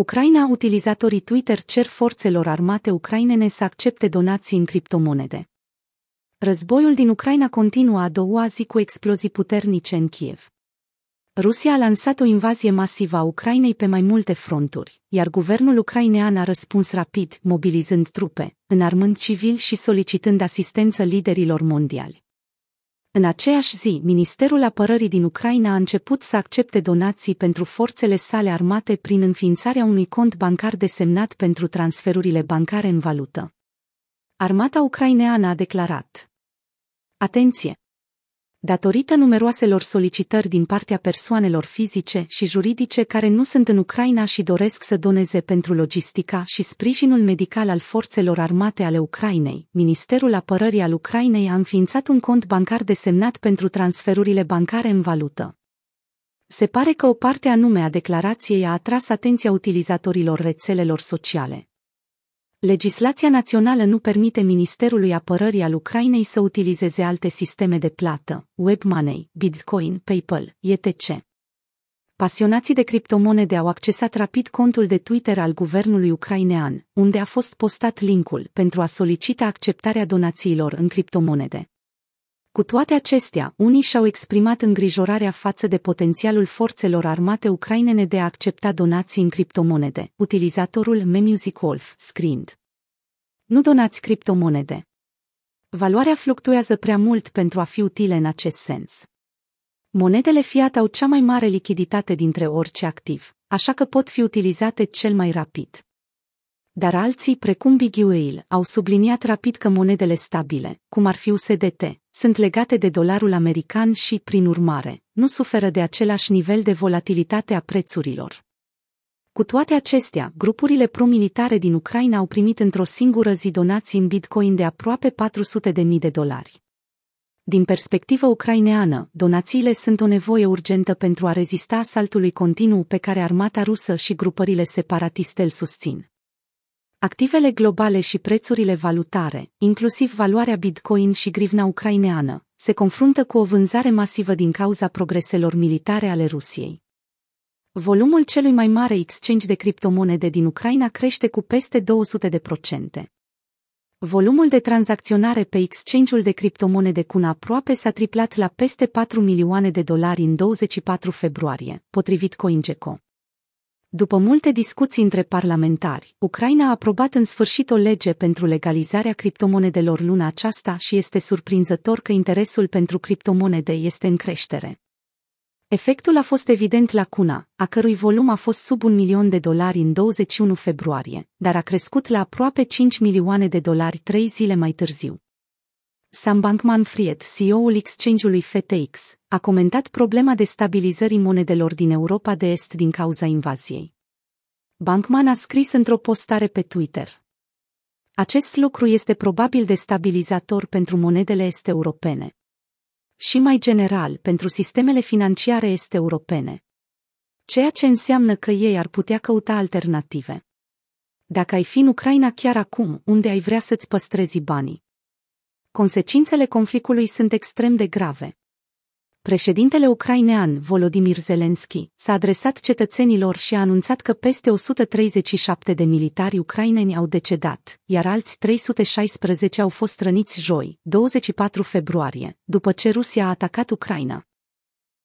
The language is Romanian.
Ucraina utilizatorii Twitter cer forțelor armate ucrainene să accepte donații în criptomonede. Războiul din Ucraina continuă a doua zi cu explozii puternice în Kiev. Rusia a lansat o invazie masivă a Ucrainei pe mai multe fronturi, iar guvernul ucrainean a răspuns rapid, mobilizând trupe, înarmând civil și solicitând asistență liderilor mondiali. În aceeași zi, Ministerul Apărării din Ucraina a început să accepte donații pentru forțele sale armate prin înființarea unui cont bancar desemnat pentru transferurile bancare în valută. Armata ucraineană a declarat Atenție! Datorită numeroaselor solicitări din partea persoanelor fizice și juridice care nu sunt în Ucraina și doresc să doneze pentru logistica și sprijinul medical al forțelor armate ale Ucrainei, Ministerul Apărării al Ucrainei a înființat un cont bancar desemnat pentru transferurile bancare în valută. Se pare că o parte anume a declarației a atras atenția utilizatorilor rețelelor sociale. Legislația națională nu permite Ministerului Apărării al Ucrainei să utilizeze alte sisteme de plată, web money, Bitcoin, PayPal, etc. Pasionații de criptomonede au accesat rapid contul de Twitter al guvernului ucrainean, unde a fost postat linkul pentru a solicita acceptarea donațiilor în criptomonede. Cu toate acestea, unii și-au exprimat îngrijorarea față de potențialul forțelor armate ucrainene de a accepta donații în criptomonede, utilizatorul Memusic Wolf, scriind. Nu donați criptomonede. Valoarea fluctuează prea mult pentru a fi utile în acest sens. Monedele fiat au cea mai mare lichiditate dintre orice activ, așa că pot fi utilizate cel mai rapid. Dar alții, precum Big Whale, au subliniat rapid că monedele stabile, cum ar fi USDT, sunt legate de dolarul american și, prin urmare, nu suferă de același nivel de volatilitate a prețurilor. Cu toate acestea, grupurile pro-militare din Ucraina au primit într-o singură zi donații în bitcoin de aproape 400.000 de dolari. Din perspectivă ucraineană, donațiile sunt o nevoie urgentă pentru a rezista asaltului continuu pe care armata rusă și grupările separatiste îl susțin. Activele globale și prețurile valutare, inclusiv valoarea Bitcoin și grivna ucraineană, se confruntă cu o vânzare masivă din cauza progreselor militare ale Rusiei. Volumul celui mai mare exchange de criptomonede din Ucraina crește cu peste 200 de procente. Volumul de tranzacționare pe exchange-ul de criptomonede Cuna aproape s-a triplat la peste 4 milioane de dolari în 24 februarie, potrivit CoinGecko. După multe discuții între parlamentari, Ucraina a aprobat în sfârșit o lege pentru legalizarea criptomonedelor luna aceasta și este surprinzător că interesul pentru criptomonede este în creștere. Efectul a fost evident la Cuna, a cărui volum a fost sub un milion de dolari în 21 februarie, dar a crescut la aproape 5 milioane de dolari trei zile mai târziu. Sam Bankman-Fried, CEO-ul exchange-ului FTX, a comentat problema destabilizării monedelor din Europa de Est din cauza invaziei. Bankman a scris într-o postare pe Twitter. Acest lucru este probabil destabilizator pentru monedele este europene. Și mai general, pentru sistemele financiare este europene. Ceea ce înseamnă că ei ar putea căuta alternative. Dacă ai fi în Ucraina chiar acum, unde ai vrea să-ți păstrezi banii? Consecințele conflictului sunt extrem de grave. Președintele ucrainean Volodymyr Zelensky s-a adresat cetățenilor și a anunțat că peste 137 de militari ucraineni au decedat, iar alți 316 au fost răniți joi, 24 februarie, după ce Rusia a atacat Ucraina.